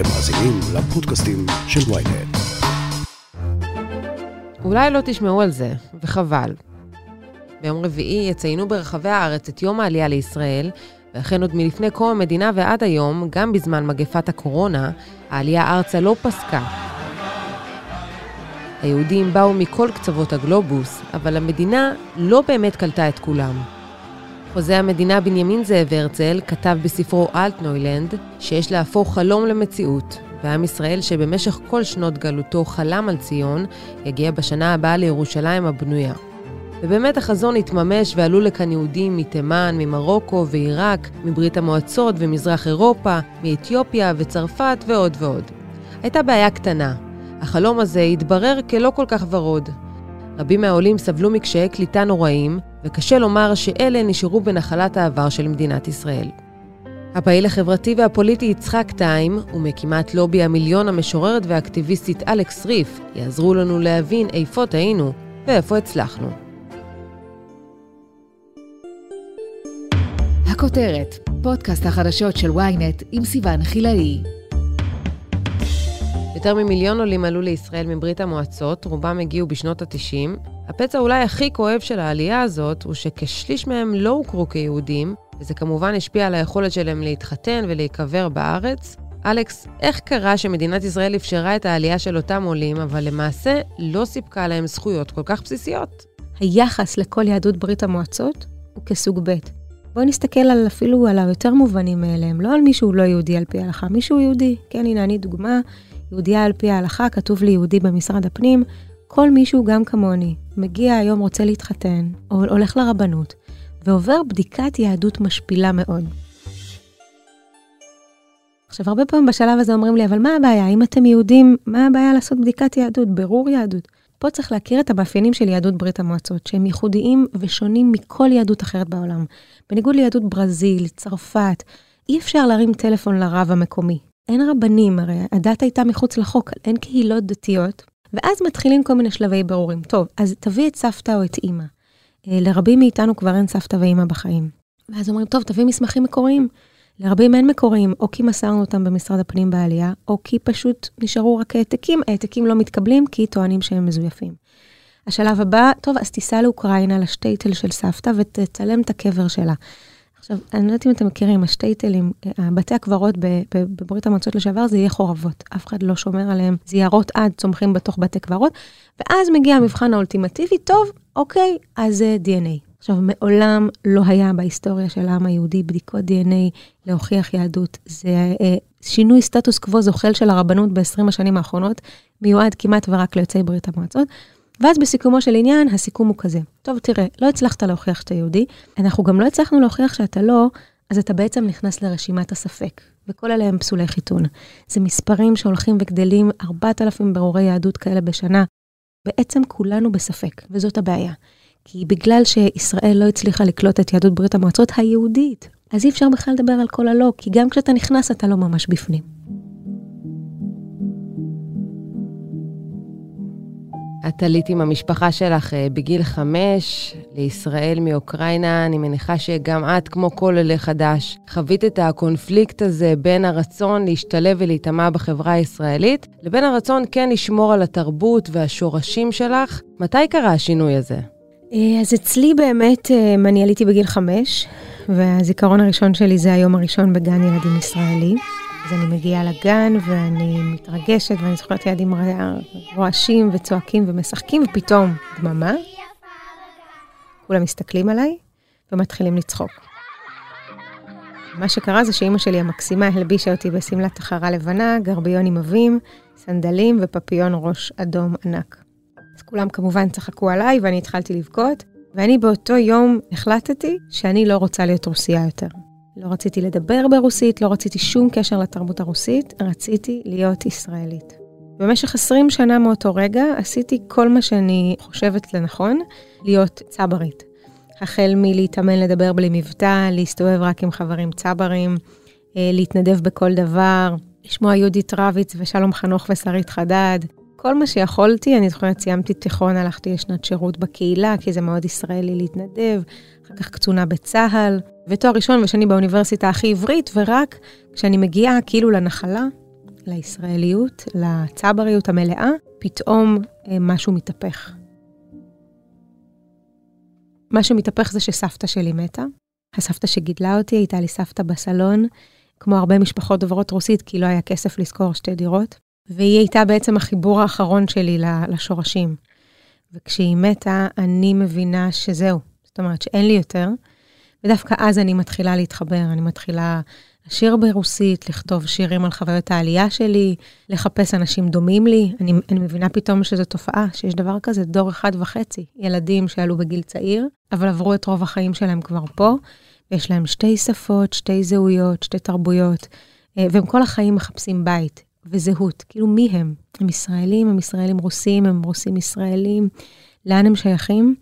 אתם מאזינים לפודקאסטים של ויינט. אולי לא תשמעו על זה, וחבל. ביום רביעי יציינו ברחבי הארץ את יום העלייה לישראל, ואכן עוד מלפני קום המדינה ועד היום, גם בזמן מגפת הקורונה, העלייה ארצה לא פסקה. היהודים באו מכל קצוות הגלובוס, אבל המדינה לא באמת קלטה את כולם. חוזה המדינה בנימין זאב הרצל כתב בספרו אלטנוילנד שיש להפוך חלום למציאות, ועם ישראל שבמשך כל שנות גלותו חלם על ציון, יגיע בשנה הבאה לירושלים הבנויה. ובאמת החזון התממש ועלו לכאן יהודים מתימן, ממרוקו ועיראק, מברית המועצות ומזרח אירופה, מאתיופיה וצרפת ועוד ועוד. הייתה בעיה קטנה, החלום הזה התברר כלא כל כך ורוד. רבים מהעולים סבלו מקשיי קליטה נוראים, וקשה לומר שאלה נשארו בנחלת העבר של מדינת ישראל. הפעיל החברתי והפוליטי יצחק טיים ומקימת לובי המיליון המשוררת והאקטיביסטית אלכס ריף יעזרו לנו להבין איפה טעינו ואיפה הצלחנו. הכותרת, פודקאסט החדשות של ynet עם סיון חילאי. יותר ממיליון עולים עלו לישראל מברית המועצות, רובם הגיעו בשנות ה-90. הפצע אולי הכי כואב של העלייה הזאת הוא שכשליש מהם לא הוכרו כיהודים, וזה כמובן השפיע על היכולת שלהם להתחתן ולהיקבר בארץ. אלכס, איך קרה שמדינת ישראל אפשרה את העלייה של אותם עולים, אבל למעשה לא סיפקה להם זכויות כל כך בסיסיות? היחס לכל יהדות ברית המועצות הוא כסוג ב'. בואו נסתכל על אפילו על היותר מובנים מאליהם, לא על מישהו לא יהודי על פי ההלכה, מישהו יהודי. כן, הנה אני דוגמה, יהודייה על פי ההלכה, כתוב לי יהודי במשרד הפנים, כל מישהו גם כמוני, מגיע היום רוצה להתחתן, או הולך לרבנות, ועובר בדיקת יהדות משפילה מאוד. עכשיו, הרבה פעמים בשלב הזה אומרים לי, אבל מה הבעיה? אם אתם יהודים, מה הבעיה לעשות בדיקת יהדות, ברור יהדות? פה צריך להכיר את המאפיינים של יהדות ברית המועצות, שהם ייחודיים ושונים מכל יהדות אחרת בעולם. בניגוד ליהדות ברזיל, צרפת, אי אפשר להרים טלפון לרב המקומי. אין רבנים, הרי הדת הייתה מחוץ לחוק, אין קהילות דתיות. ואז מתחילים כל מיני שלבי ברורים. טוב, אז תביא את סבתא או את אימא. אה, לרבים מאיתנו כבר אין סבתא ואימא בחיים. ואז אומרים, טוב, תביא מסמכים מקוריים. לרבים אין מקוריים, או כי מסרנו אותם במשרד הפנים בעלייה, או כי פשוט נשארו רק העתקים, העתקים לא מתקבלים כי טוענים שהם מזויפים. השלב הבא, טוב, אז תיסע לאוקראינה, לשטייטל של סבתא, ותצלם את הקבר שלה. עכשיו, אני לא יודעת אם אתם מכירים, השטייטלים, בתי הקברות בברית המועצות לשעבר, זה יהיה חורבות. אף אחד לא שומר עליהם. זה יערות עד צומחים בתוך בתי קברות, ואז מגיע המבחן האולטימטיבי, טוב, אוקיי, אז זה DNA. עכשיו, מעולם לא היה בהיסטוריה של העם היהודי בדיקות DNA להוכיח יהדות. זה אה, שינוי סטטוס קוו זוחל של הרבנות ב-20 השנים האחרונות, מיועד כמעט ורק ליוצאי ברית המועצות. ואז בסיכומו של עניין, הסיכום הוא כזה. טוב, תראה, לא הצלחת להוכיח שאתה יהודי, אנחנו גם לא הצלחנו להוכיח שאתה לא, אז אתה בעצם נכנס לרשימת הספק, וכל אלה הם פסולי חיתון. זה מספרים שהולכים וגדלים, 4,000 ברורי יהדות כאלה בשנה. בעצם כולנו בספק, וזאת הבעיה. כי בגלל שישראל לא הצליחה לקלוט את יהדות ברית המועצות היהודית, אז אי אפשר בכלל לדבר על כל הלא, כי גם כשאתה נכנס אתה לא ממש בפנים. את עלית עם המשפחה שלך אה, בגיל חמש לישראל מאוקראינה. אני מניחה שגם את, כמו כל עולה חדש, חווית את הקונפליקט הזה בין הרצון להשתלב ולהיטמע בחברה הישראלית, לבין הרצון כן לשמור על התרבות והשורשים שלך. מתי קרה השינוי הזה? אה, אז אצלי באמת, אה, אני עליתי בגיל חמש, והזיכרון הראשון שלי זה היום הראשון בגן ילדים ישראלי. אז אני מגיעה לגן ואני מתרגשת ואני זוכרת ילדים רועשים וצועקים ומשחקים, ופתאום דממה. כולם מסתכלים עליי ומתחילים לצחוק. מה שקרה זה שאימא שלי המקסימה הלבישה אותי בשמלת תחרה לבנה, גרביון עם עבים, סנדלים ופפיון ראש אדום ענק. אז כולם כמובן צחקו עליי ואני התחלתי לבכות, ואני באותו יום החלטתי שאני לא רוצה להיות רוסייה יותר. לא רציתי לדבר ברוסית, לא רציתי שום קשר לתרבות הרוסית, רציתי להיות ישראלית. במשך 20 שנה מאותו רגע עשיתי כל מה שאני חושבת לנכון, להיות צברית. החל מלהתאמן לדבר בלי מבטא, להסתובב רק עם חברים צברים, אה, להתנדב בכל דבר, לשמוע יהודית רביץ ושלום חנוך ושרית חדד. כל מה שיכולתי, אני זוכרת, סיימתי תיכון, הלכתי לשנת שירות בקהילה, כי זה מאוד ישראלי להתנדב, אחר כך קצונה בצה"ל, ותואר ראשון ושני באוניברסיטה הכי עברית, ורק כשאני מגיעה כאילו לנחלה, לישראליות, לצבריות המלאה, פתאום אה, משהו מתהפך. מה שמתהפך זה שסבתא שלי מתה. הסבתא שגידלה אותי הייתה לי סבתא בסלון, כמו הרבה משפחות דוברות רוסית, כי לא היה כסף לשכור שתי דירות. והיא הייתה בעצם החיבור האחרון שלי לשורשים. וכשהיא מתה, אני מבינה שזהו. זאת אומרת שאין לי יותר. ודווקא אז אני מתחילה להתחבר, אני מתחילה לשיר ברוסית, לכתוב שירים על חוויות העלייה שלי, לחפש אנשים דומים לי. אני, אני מבינה פתאום שזו תופעה, שיש דבר כזה, דור אחד וחצי, ילדים שעלו בגיל צעיר, אבל עברו את רוב החיים שלהם כבר פה, ויש להם שתי שפות, שתי זהויות, שתי תרבויות, אה, והם כל החיים מחפשים בית וזהות. כאילו, מי הם? הם ישראלים, הם ישראלים רוסים, הם רוסים ישראלים, לאן הם שייכים?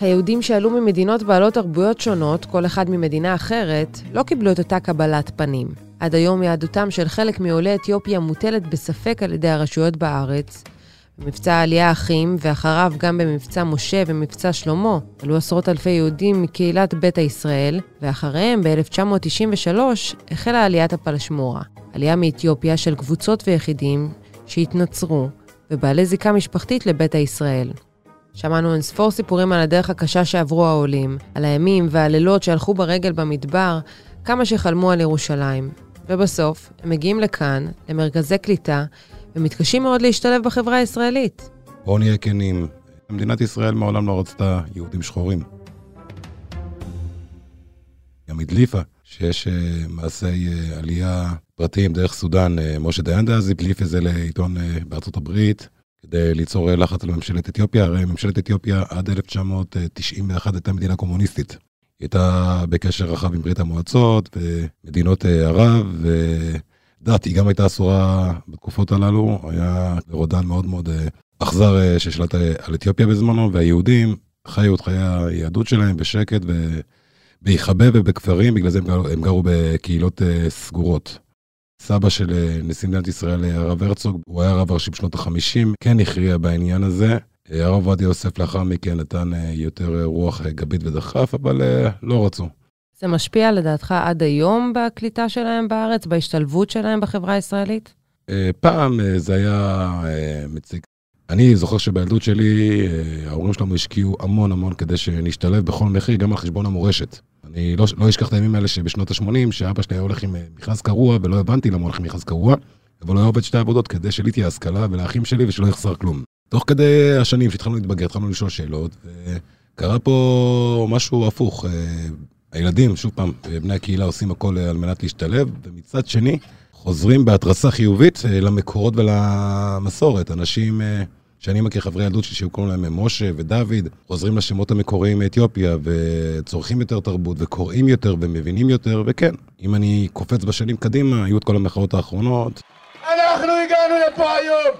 היהודים שעלו ממדינות בעלות תרבויות שונות, כל אחד ממדינה אחרת, לא קיבלו את אותה קבלת פנים. עד היום יהדותם של חלק מעולי אתיופיה מוטלת בספק על ידי הרשויות בארץ. במבצע העלייה האחים, ואחריו גם במבצע משה ומבצע שלמה, עלו עשרות אלפי יהודים מקהילת ביתא ישראל, ואחריהם, ב-1993, החלה עליית הפלשמורה. עלייה מאתיופיה של קבוצות ויחידים שהתנצרו, ובעלי זיקה משפחתית לביתא ישראל. שמענו אינספור סיפורים על הדרך הקשה שעברו העולים, על הימים והלילות שהלכו ברגל במדבר, כמה שחלמו על ירושלים. ובסוף, הם מגיעים לכאן, למרכזי קליטה, ומתקשים מאוד להשתלב בחברה הישראלית. בואו נהיה כנים, מדינת ישראל מעולם לא רצתה יהודים שחורים. גם הדליפה שיש uh, מעשי uh, עלייה פרטיים דרך סודאן. Uh, משה דיין דאז הדליף את זה לעיתון בארצות הברית, כדי ליצור לחץ על ממשלת אתיופיה. הרי ממשלת אתיופיה עד 1991 הייתה מדינה קומוניסטית. היא הייתה בקשר רחב עם ברית המועצות ומדינות ערב, ודת, היא גם הייתה אסורה בתקופות הללו. היה רודן מאוד מאוד אכזר ששלט על אתיופיה בזמנו, והיהודים חיו את חיי היהדות שלהם בשקט ובהיחבא ובכפרים, בגלל זה הם גרו, הם גרו בקהילות סגורות. סבא של אה, נשיא מדינת ישראל, אה, הרב הרצוג, הוא היה רב ראשי בשנות ה-50, כן הכריע בעניין הזה. אה, הרב עובדיה יוסף לאחר מכן נתן יותר רוח גבית ודחף, אבל לא רצו. זה משפיע לדעתך עד היום בקליטה שלהם בארץ, בהשתלבות שלהם בחברה הישראלית? פעם זה היה מציג. אני זוכר שבילדות שלי, ההורים שלנו השקיעו המון המון כדי שנשתלב בכל מחיר, גם על חשבון המורשת. אני לא, לא אשכח את הימים האלה שבשנות ה-80, שאבא שלי היה הולך עם אה, מכרז קרוע, ולא הבנתי למה הולך עם מכרז קרוע, אבל הוא היה עובד שתי עבודות כדי שלי תהיה השכלה ולאחים שלי ושלא יחסר כלום. תוך כדי השנים שהתחלנו להתבגר, התחלנו לשאול שאלות, וקרה פה משהו הפוך. אה, הילדים, שוב פעם, אה, בני הקהילה עושים הכל על מנת להשתלב, ומצד שני, חוזרים בהתרסה חיובית למקורות ולמסורת. אנשים שאני מכיר חברי ילדות שלי שקוראים להם משה ודוד, חוזרים לשמות המקוריים מאתיופיה וצורכים יותר תרבות וקוראים יותר ומבינים יותר, וכן, אם אני קופץ בשנים קדימה, היו את כל המחאות האחרונות. אנחנו הגענו לפה היום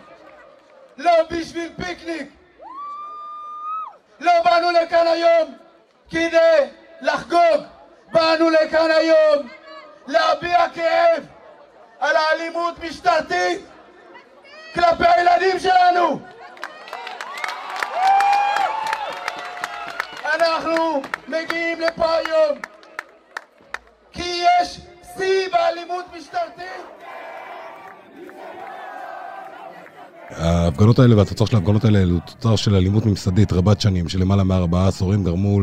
לא בשביל פיקניק. לא באנו לכאן היום כדי לחגוג, באנו לכאן היום להביע כאב על האלימות משטרתית כלפי הילדים שלנו. אנחנו מגיעים לפה היום כי יש שיא באלימות משטרתית. ההפגנות האלה והתוצר של ההפגנות האלה הוא תוצר של אלימות ממסדית רבת שנים, של למעלה מארבעה עשורים גרמו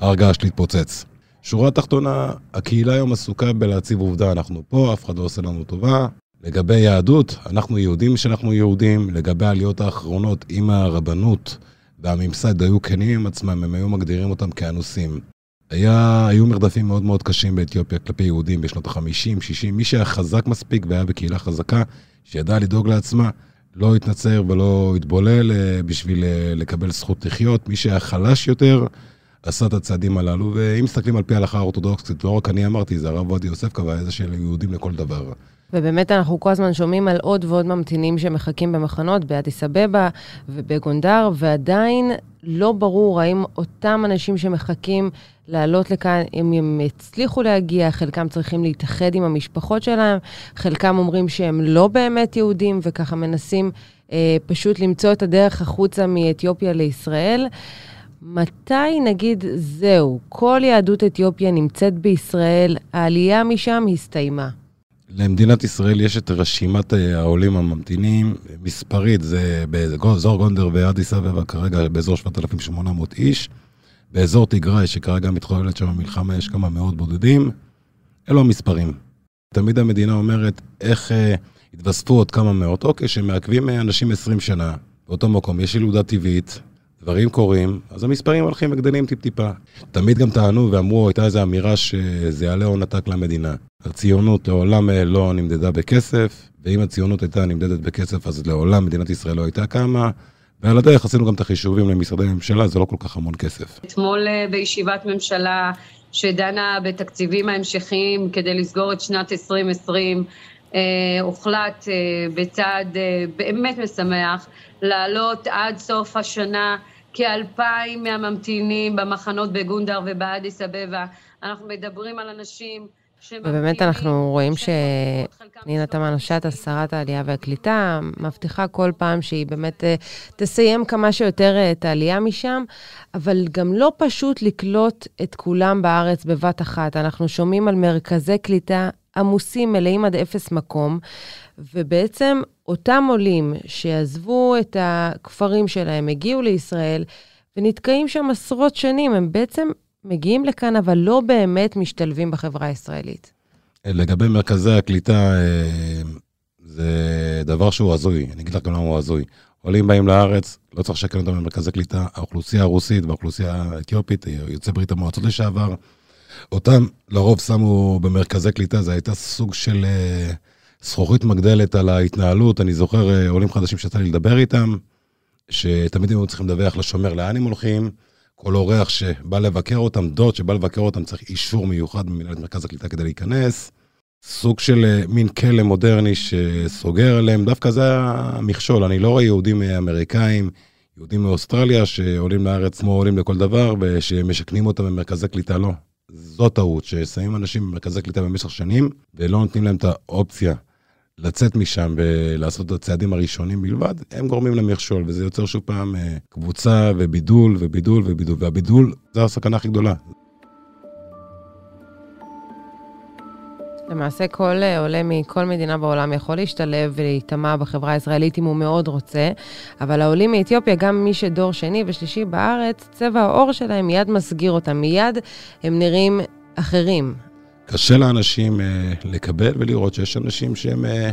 להר געש להתפוצץ. שורה תחתונה, הקהילה היום עסוקה בלהציב עובדה, אנחנו פה, אף אחד לא עושה לנו טובה. לגבי יהדות, אנחנו יהודים שאנחנו יהודים, לגבי העליות האחרונות עם הרבנות, והממסד היו כנים עם עצמם, הם היו מגדירים אותם כאנוסים. היה, היו מרדפים מאוד מאוד קשים באתיופיה כלפי יהודים בשנות ה-50, 60. מי שהיה חזק מספיק והיה בקהילה חזקה, שידעה לדאוג לעצמה, לא התנצר ולא התבולל אה, בשביל אה, לקבל זכות לחיות. מי שהיה חלש יותר, עשה את הצעדים הללו. ואם מסתכלים על פי ההלכה האורתודוקסית, לא רק אני אמרתי, זה הרב עובדיה יוסף קבע איזה של יהודים לכל דבר. ובאמת אנחנו כל הזמן שומעים על עוד ועוד ממתינים שמחכים במחנות באדיס אבבה ובגונדר, ועדיין לא ברור האם אותם אנשים שמחכים לעלות לכאן, אם הם הצליחו להגיע, חלקם צריכים להתאחד עם המשפחות שלהם, חלקם אומרים שהם לא באמת יהודים, וככה מנסים אה, פשוט למצוא את הדרך החוצה מאתיופיה לישראל. מתי נגיד, זהו, כל יהדות אתיופיה נמצאת בישראל, העלייה משם הסתיימה? למדינת ישראל יש את רשימת אה, העולים הממתינים, מספרית זה באזור גונדר ואדיס אבבה כרגע באזור 7,800 איש. באזור תיגראי, שכרגע מתחוללת שם מלחמה, יש כמה מאות בודדים. אלו המספרים. תמיד המדינה אומרת, איך אה, התווספו עוד כמה מאות? אוקיי, שמעכבים אה, אנשים 20 שנה באותו מקום, יש ילודה טבעית, דברים קורים, אז המספרים הולכים וגדלים טיפ-טיפה. תמיד גם טענו ואמרו, הייתה איזו אמירה שזה יעלה הון עתק למדינה. הציונות לעולם אה, לא נמדדה בכסף, ואם הציונות הייתה נמדדת בכסף, אז לעולם מדינת ישראל לא הייתה קמה. ועל הדרך עשינו גם את החישובים למשרדי ממשלה, זה לא כל כך המון כסף. אתמול אה, בישיבת ממשלה שדנה בתקציבים ההמשכיים כדי לסגור את שנת 2020, אה, הוחלט בצעד באמת משמח להעלות עד סוף השנה כאלפיים מהממתינים במחנות בגונדר ובאדיס אבבה. אנחנו מדברים על אנשים ובאמת אנחנו רואים שפנינה תמנו-שטה, שרת העלייה והקליטה, מבטיחה כל פעם שהיא באמת אה, תסיים כמה שיותר אה, את העלייה משם, אבל גם לא פשוט לקלוט את כולם בארץ בבת אחת. אנחנו שומעים על מרכזי קליטה עמוסים, מלאים עד אפס מקום, ובעצם אותם עולים שעזבו את הכפרים שלהם, הגיעו לישראל, ונתקעים שם עשרות שנים, הם בעצם מגיעים לכאן, אבל לא באמת משתלבים בחברה הישראלית. לגבי מרכזי הקליטה, אה, זה דבר שהוא הזוי, אני אגיד לך גם למה הוא הזוי. עולים באים לארץ, לא צריך לשקר אותם במרכזי קליטה, האוכלוסייה הרוסית והאוכלוסייה האתיופית, יוצאי ברית המועצות לשעבר, אותם לרוב שמו במרכזי קליטה, זה הייתה סוג של אה, זכוכית מגדלת על ההתנהלות. אני זוכר אה, עולים חדשים שיצא לי לדבר איתם, שתמיד היו צריכים לדווח לשומר לאן הם הולכים, כל אורח שבא לבקר אותם, דוד שבא לבקר אותם, צריך אישור מיוחד ממנהלת מרכז הקליטה כדי להיכנס. סוג של אה, מין כלא מודרני שסוגר עליהם, דווקא זה המכשול. אני לא רואה יהודים אמריקאים, יהודים מאוסטרליה שעולים לארץ כמו עולים לכל דבר, ושמשכנים אותם במרכזי קליטה, לא. זו טעות, ששמים אנשים במרכזי קליטה במשך שנים, ולא נותנים להם את האופציה לצאת משם ולעשות את הצעדים הראשונים בלבד, הם גורמים למכשול, וזה יוצר שוב פעם אה, קבוצה ובידול ובידול ובידול, והבידול זה הסכנה הכי גדולה. למעשה כל אה, עולה מכל מדינה בעולם יכול להשתלב ולהיטמע בחברה הישראלית אם הוא מאוד רוצה, אבל העולים מאתיופיה, גם מי שדור שני ושלישי בארץ, צבע העור שלהם מיד מסגיר אותם, מיד הם נראים אחרים. קשה לאנשים אה, לקבל ולראות שיש אנשים שהם אה,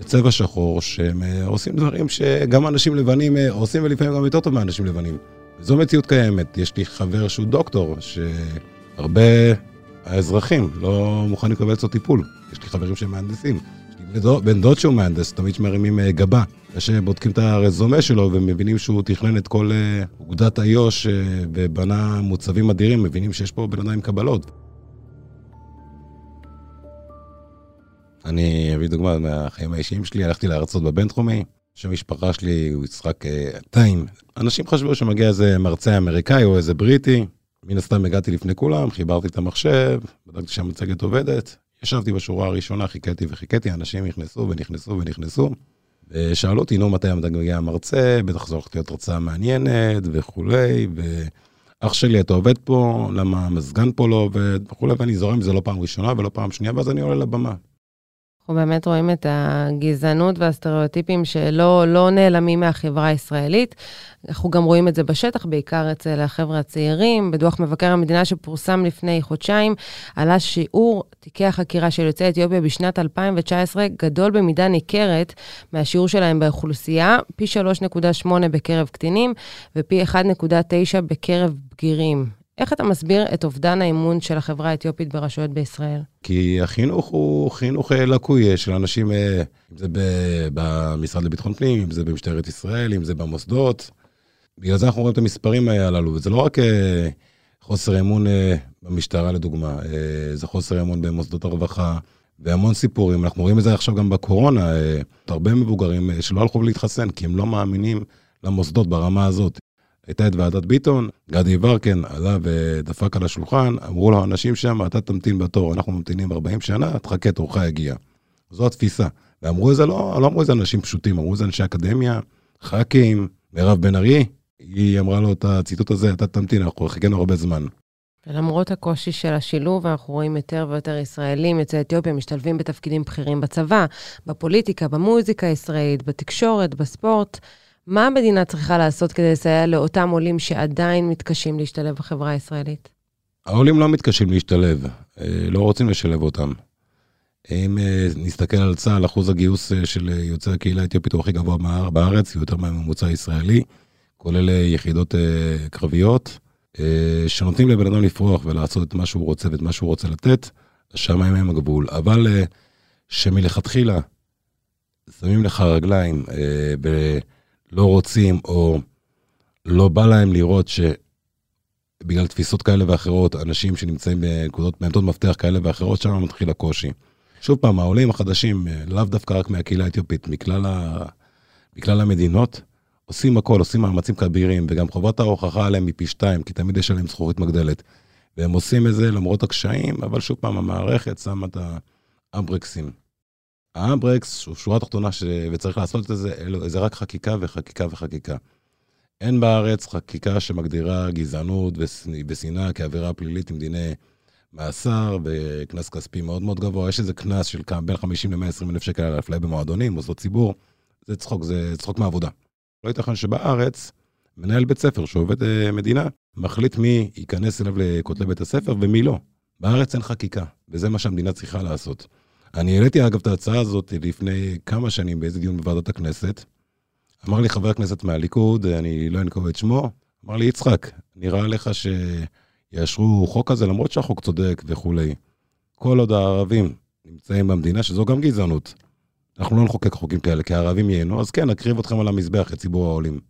בצבע שחור, שהם אה, עושים דברים שגם אנשים לבנים עושים ולפעמים גם יותר טוב מאנשים לבנים. זו מציאות קיימת. יש לי חבר שהוא דוקטור, שהרבה האזרחים לא מוכנים לקבל אצלו טיפול. יש לי חברים שהם מהנדסים. יש לי בן דוד שהוא מהנדס, תמיד שמרימים אה, גבה. אחרי שבודקים את הרזומה שלו ומבינים שהוא תכנן את כל אוגדת איו"ש ובנה מוצבים אדירים, מבינים שיש פה בן אדם עם קבלות. אני אביא דוגמה מהחיים האישיים שלי, הלכתי לארצות בבינתחומי, שם משפחה שלי הוא יצחק טיים. אנשים חשבו שמגיע איזה מרצה אמריקאי או איזה בריטי, מן הסתם הגעתי לפני כולם, חיברתי את המחשב, בדקתי שהמצגת עובדת, ישבתי בשורה הראשונה, חיכיתי וחיכיתי, אנשים נכנסו ונכנסו ונכנסו. ושאלו אותי, נו, מתי מגיע המרצה, בטח זו הולכת להיות הרצאה מעניינת וכולי, ואח שלי, אתה עובד פה, למה המזגן פה לא עובד וכולי, ואני זורם, זה לא פעם ראשונה ולא פעם שנייה, ואז אני עולה לבמה. אנחנו באמת רואים את הגזענות והסטריאוטיפים שלא לא נעלמים מהחברה הישראלית. אנחנו גם רואים את זה בשטח, בעיקר אצל החבר'ה הצעירים. בדוח מבקר המדינה שפורסם לפני חודשיים, עלה שיעור תיקי החקירה של יוצאי אתיופיה בשנת 2019 גדול במידה ניכרת מהשיעור שלהם באוכלוסייה, פי 3.8 בקרב קטינים ופי 1.9 בקרב בגירים. איך אתה מסביר את אובדן האמון של החברה האתיופית ברשויות בישראל? כי החינוך הוא חינוך אה, לקוי אה, של אנשים, אה, אם זה במשרד לביטחון פנים, אם זה במשטרת ישראל, אם זה במוסדות. בגלל זה אנחנו רואים את המספרים הללו, וזה לא רק חוסר אמון במשטרה לדוגמה, זה חוסר אמון במוסדות הרווחה, והמון סיפורים. אנחנו רואים את זה עכשיו גם בקורונה, הרבה מבוגרים שלא הלכו להתחסן, כי הם לא מאמינים למוסדות ברמה הזאת. הייתה את ועדת ביטון, גדי יברקן עלה ודפק על השולחן, אמרו לו אנשים שם, אתה תמתין בתור, אנחנו ממתינים 40 שנה, תחכה, תורך יגיע. זו התפיסה. ואמרו את זה, לא, לא אמרו את זה אנשים פשוטים, אמרו את זה אנשי אקדמיה, ח"כים, מירב בן ארי, היא אמרה לו את הציטוט הזה, אתה תמתין, אנחנו חיכינו הרבה זמן. ולמרות הקושי של השילוב, אנחנו רואים יותר ויותר ישראלים יוצאי אתיופיה משתלבים בתפקידים בכירים בצבא, בפוליטיקה, במוזיקה הישראלית, בתקשורת, בספורט. מה המדינה צריכה לעשות כדי לסייע לאותם עולים שעדיין מתקשים להשתלב בחברה הישראלית? העולים לא מתקשים להשתלב, אה, לא רוצים לשלב אותם. אם אה, נסתכל על צה"ל, אחוז הגיוס אה, של יוצאי הקהילה האתיופית הוא הכי גבוה בארץ, הוא יותר מהממוצע הישראלי, כולל יחידות קרביות, שנותנים לבן אדם לפרוח ולעשות את מה שהוא רוצה ואת מה שהוא רוצה לתת, השמיים הם הגבול. אבל שמלכתחילה שמים לך רגליים ולא רוצים או לא בא להם לראות ש... בגלל תפיסות כאלה ואחרות, אנשים שנמצאים בנקודות, בעמדות מפתח כאלה ואחרות, שם מתחיל הקושי. שוב פעם, העולים החדשים, אה, לאו דווקא רק מהקהילה האתיופית, מכלל, ה... מכלל המדינות, עושים הכל, עושים מאמצים כבירים, וגם חובת ההוכחה עליהם היא פי שתיים, כי תמיד יש עליהם זכורית מגדלת. והם עושים את זה למרות הקשיים, אבל שוב פעם, המערכת שמה את האמברקסים. האמברקס, שורה תחתונה, ש... וצריך לעשות את זה, זה רק חקיקה וחקיקה וחקיקה. אין בארץ חקיקה שמגדירה גזענות ושנאה כעבירה פלילית עם דיני מאסר וקנס כספי מאוד מאוד גבוה. יש איזה קנס של בין 50 ל-120 אלף שקל על אפליה במועדונים, מוסדות ציבור. זה צחוק, זה צחוק מעבודה. לא ייתכן שבארץ, מנהל בית ספר שעובד אה, מדינה, מחליט מי ייכנס אליו לכותלי בית הספר ומי לא. בארץ אין חקיקה, וזה מה שהמדינה צריכה לעשות. אני העליתי אגב את ההצעה הזאת לפני כמה שנים באיזה דיון בוועדת הכנסת, אמר לי חבר הכנסת מהליכוד, אני לא אנקוב את שמו, אמר לי, יצחק, נראה לך שיאשרו חוק כזה, למרות שהחוק צודק וכולי. כל עוד הערבים נמצאים במדינה, שזו גם גזענות, אנחנו לא נחוקק חוקים כאלה, כי הערבים ייהנו, אז כן, נקריב אתכם על המזבח, את ציבור העולים.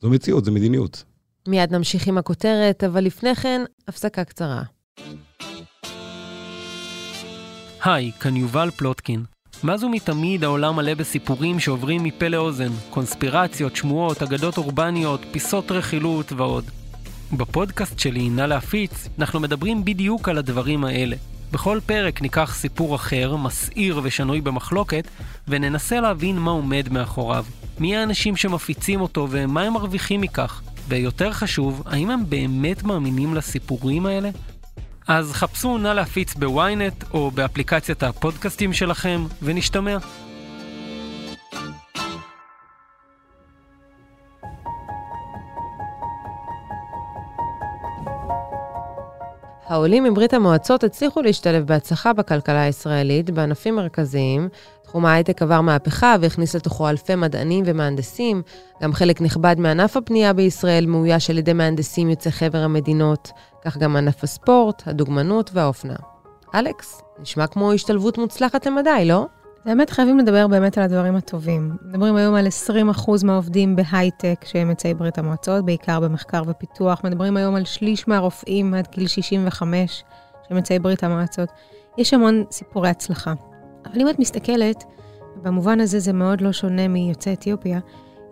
זו מציאות, זו מדיניות. מיד נמשיך עם הכותרת, אבל לפני כן, הפסקה קצרה. היי, כאן יובל פלוטקין. מאז ומתמיד העולם מלא בסיפורים שעוברים מפה לאוזן, קונספירציות, שמועות, אגדות אורבניות, פיסות רכילות ועוד. בפודקאסט שלי, נא להפיץ, אנחנו מדברים בדיוק על הדברים האלה. בכל פרק ניקח סיפור אחר, מסעיר ושנוי במחלוקת, וננסה להבין מה עומד מאחוריו. מי האנשים שמפיצים אותו ומה הם מרוויחים מכך. ויותר חשוב, האם הם באמת מאמינים לסיפורים האלה? אז חפשו נא להפיץ בוויינט או באפליקציית הפודקאסטים שלכם, ונשתמע. העולים מברית המועצות הצליחו להשתלב בהצלחה בכלכלה הישראלית בענפים מרכזיים. תחום ההייטק עבר מהפכה והכניס לתוכו אלפי מדענים ומהנדסים. גם חלק נכבד מענף הבנייה בישראל מאויש על ידי מהנדסים יוצאי חבר המדינות. כך גם ענף הספורט, הדוגמנות והאופנה. אלכס, נשמע כמו השתלבות מוצלחת למדי, לא? באמת חייבים לדבר באמת על הדברים הטובים. מדברים היום על 20% מהעובדים בהייטק שהם יוצאי ברית המועצות, בעיקר במחקר ופיתוח. מדברים היום על שליש מהרופאים עד גיל 65 שהם יוצאי ברית המועצות. יש המון סיפורי הצלחה. אבל אם את מסתכלת, במובן הזה זה מאוד לא שונה מיוצאי אתיופיה,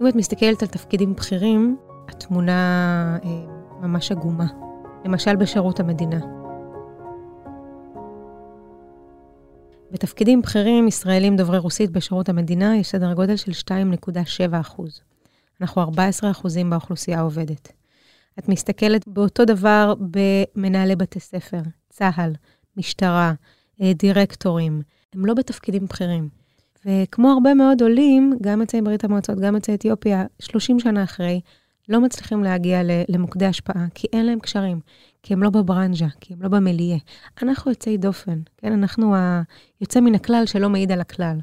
אם את מסתכלת על תפקידים בכירים, התמונה אה, ממש עגומה. למשל בשירות המדינה. בתפקידים בכירים ישראלים דוברי רוסית בשירות המדינה יש סדר גודל של 2.7 אחוז. אנחנו 14 אחוזים באוכלוסייה העובדת. את מסתכלת באותו דבר במנהלי בתי ספר, צה"ל, משטרה, אה, דירקטורים. הם לא בתפקידים בכירים. וכמו הרבה מאוד עולים, גם יוצאי ברית המועצות, גם יוצאי אתיופיה, 30 שנה אחרי, לא מצליחים להגיע למוקדי השפעה, כי אין להם קשרים, כי הם לא בברנז'ה, כי הם לא במיליה. אנחנו יוצאי דופן, כן? אנחנו היוצא מן הכלל שלא מעיד על הכלל.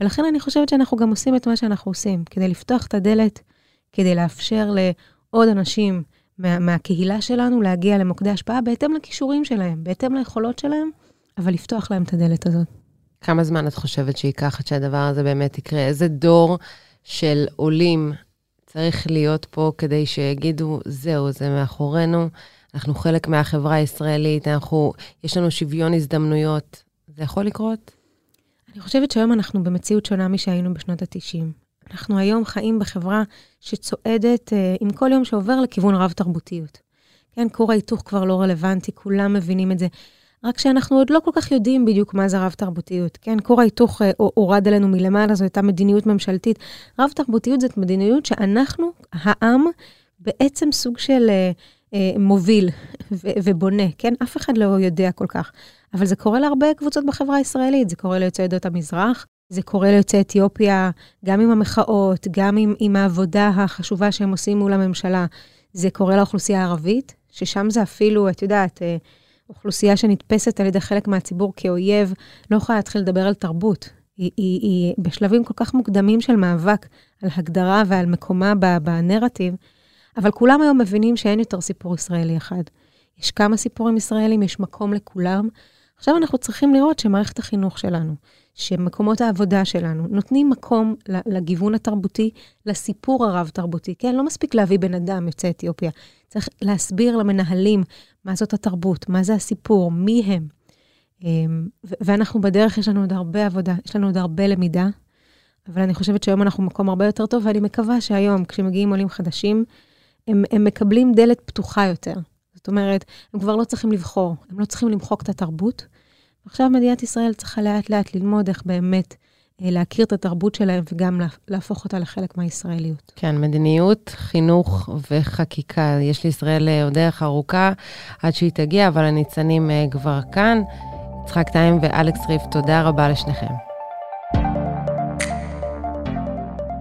ולכן אני חושבת שאנחנו גם עושים את מה שאנחנו עושים, כדי לפתוח את הדלת, כדי לאפשר לעוד אנשים מה, מהקהילה שלנו להגיע למוקדי השפעה בהתאם לכישורים שלהם, בהתאם ליכולות שלהם, אבל לפתוח להם את הדלת הזאת. כמה זמן את חושבת שייקח עד שהדבר הזה באמת יקרה? איזה דור של עולים צריך להיות פה כדי שיגידו, זהו, זה מאחורינו, אנחנו חלק מהחברה הישראלית, אנחנו, יש לנו שוויון הזדמנויות. זה יכול לקרות? אני חושבת שהיום אנחנו במציאות שונה משהיינו בשנות ה-90. אנחנו היום חיים בחברה שצועדת uh, עם כל יום שעובר לכיוון רב-תרבותיות. כן, כור ההיתוך כבר לא רלוונטי, כולם מבינים את זה. רק שאנחנו עוד לא כל כך יודעים בדיוק מה זה רב-תרבותיות. כן, כור ההיתוך אה, הורד עלינו מלמעלה, זו הייתה מדיניות ממשלתית. רב-תרבותיות זאת מדיניות שאנחנו, העם, בעצם סוג של אה, אה, מוביל ו- ובונה, כן? אף אחד לא יודע כל כך. אבל זה קורה להרבה קבוצות בחברה הישראלית, זה קורה ליוצאי עדות המזרח, זה קורה ליוצאי אתיופיה, גם עם המחאות, גם עם, עם העבודה החשובה שהם עושים מול הממשלה. זה קורה לאוכלוסייה הערבית, ששם זה אפילו, את יודעת, אה, אוכלוסייה שנתפסת על ידי חלק מהציבור כאויב, לא יכולה להתחיל לדבר על תרבות. היא, היא, היא בשלבים כל כך מוקדמים של מאבק על הגדרה ועל מקומה בנרטיב, אבל כולם היום מבינים שאין יותר סיפור ישראלי אחד. יש כמה סיפורים ישראלים, יש מקום לכולם. עכשיו אנחנו צריכים לראות שמערכת החינוך שלנו, שמקומות העבודה שלנו, נותנים מקום לגיוון התרבותי, לסיפור הרב-תרבותי. כן, לא מספיק להביא בן אדם יוצא אתיופיה, צריך להסביר למנהלים מה זאת התרבות, מה זה הסיפור, מי הם. אמ, ואנחנו בדרך, יש לנו עוד הרבה עבודה, יש לנו עוד הרבה למידה, אבל אני חושבת שהיום אנחנו במקום הרבה יותר טוב, ואני מקווה שהיום, כשמגיעים עולים חדשים, הם, הם מקבלים דלת פתוחה יותר. זאת אומרת, הם כבר לא צריכים לבחור, הם לא צריכים למחוק את התרבות. עכשיו מדינת ישראל צריכה לאט-לאט ללמוד איך באמת להכיר את התרבות שלהם וגם להפוך אותה לחלק מהישראליות. כן, מדיניות, חינוך וחקיקה. יש לישראל אה, עוד דרך ארוכה עד שהיא תגיע, אבל הניצנים אה, כבר כאן. יצחק טיים ואלכס ריף, תודה רבה לשניכם.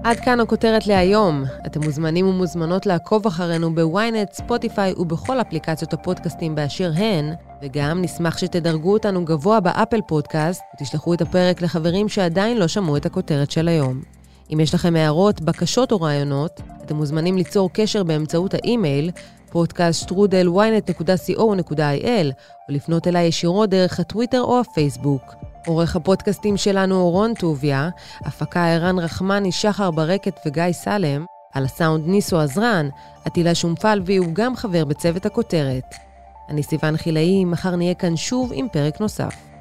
עד כאן הכותרת להיום. אתם מוזמנים ומוזמנות לעקוב אחרינו בוויינט, ספוטיפיי ובכל אפליקציות הפודקאסטים באשר הן, וגם נשמח שתדרגו אותנו גבוה באפל פודקאסט ותשלחו את הפרק לחברים שעדיין לא שמעו את הכותרת של היום. אם יש לכם הערות, בקשות או רעיונות, אתם מוזמנים ליצור קשר באמצעות האימייל podcaststrudel.ynet.co.il או לפנות אליי ישירות דרך הטוויטר או הפייסבוק. עורך הפודקאסטים שלנו הוא רון טוביה, הפקה ערן רחמני, שחר ברקת וגיא סלם, על הסאונד ניסו עזרן, עטילה שומפלבי הוא גם חבר בצוות הכותרת. אני סיוון חילאי, מחר נהיה כאן שוב עם פרק נוסף.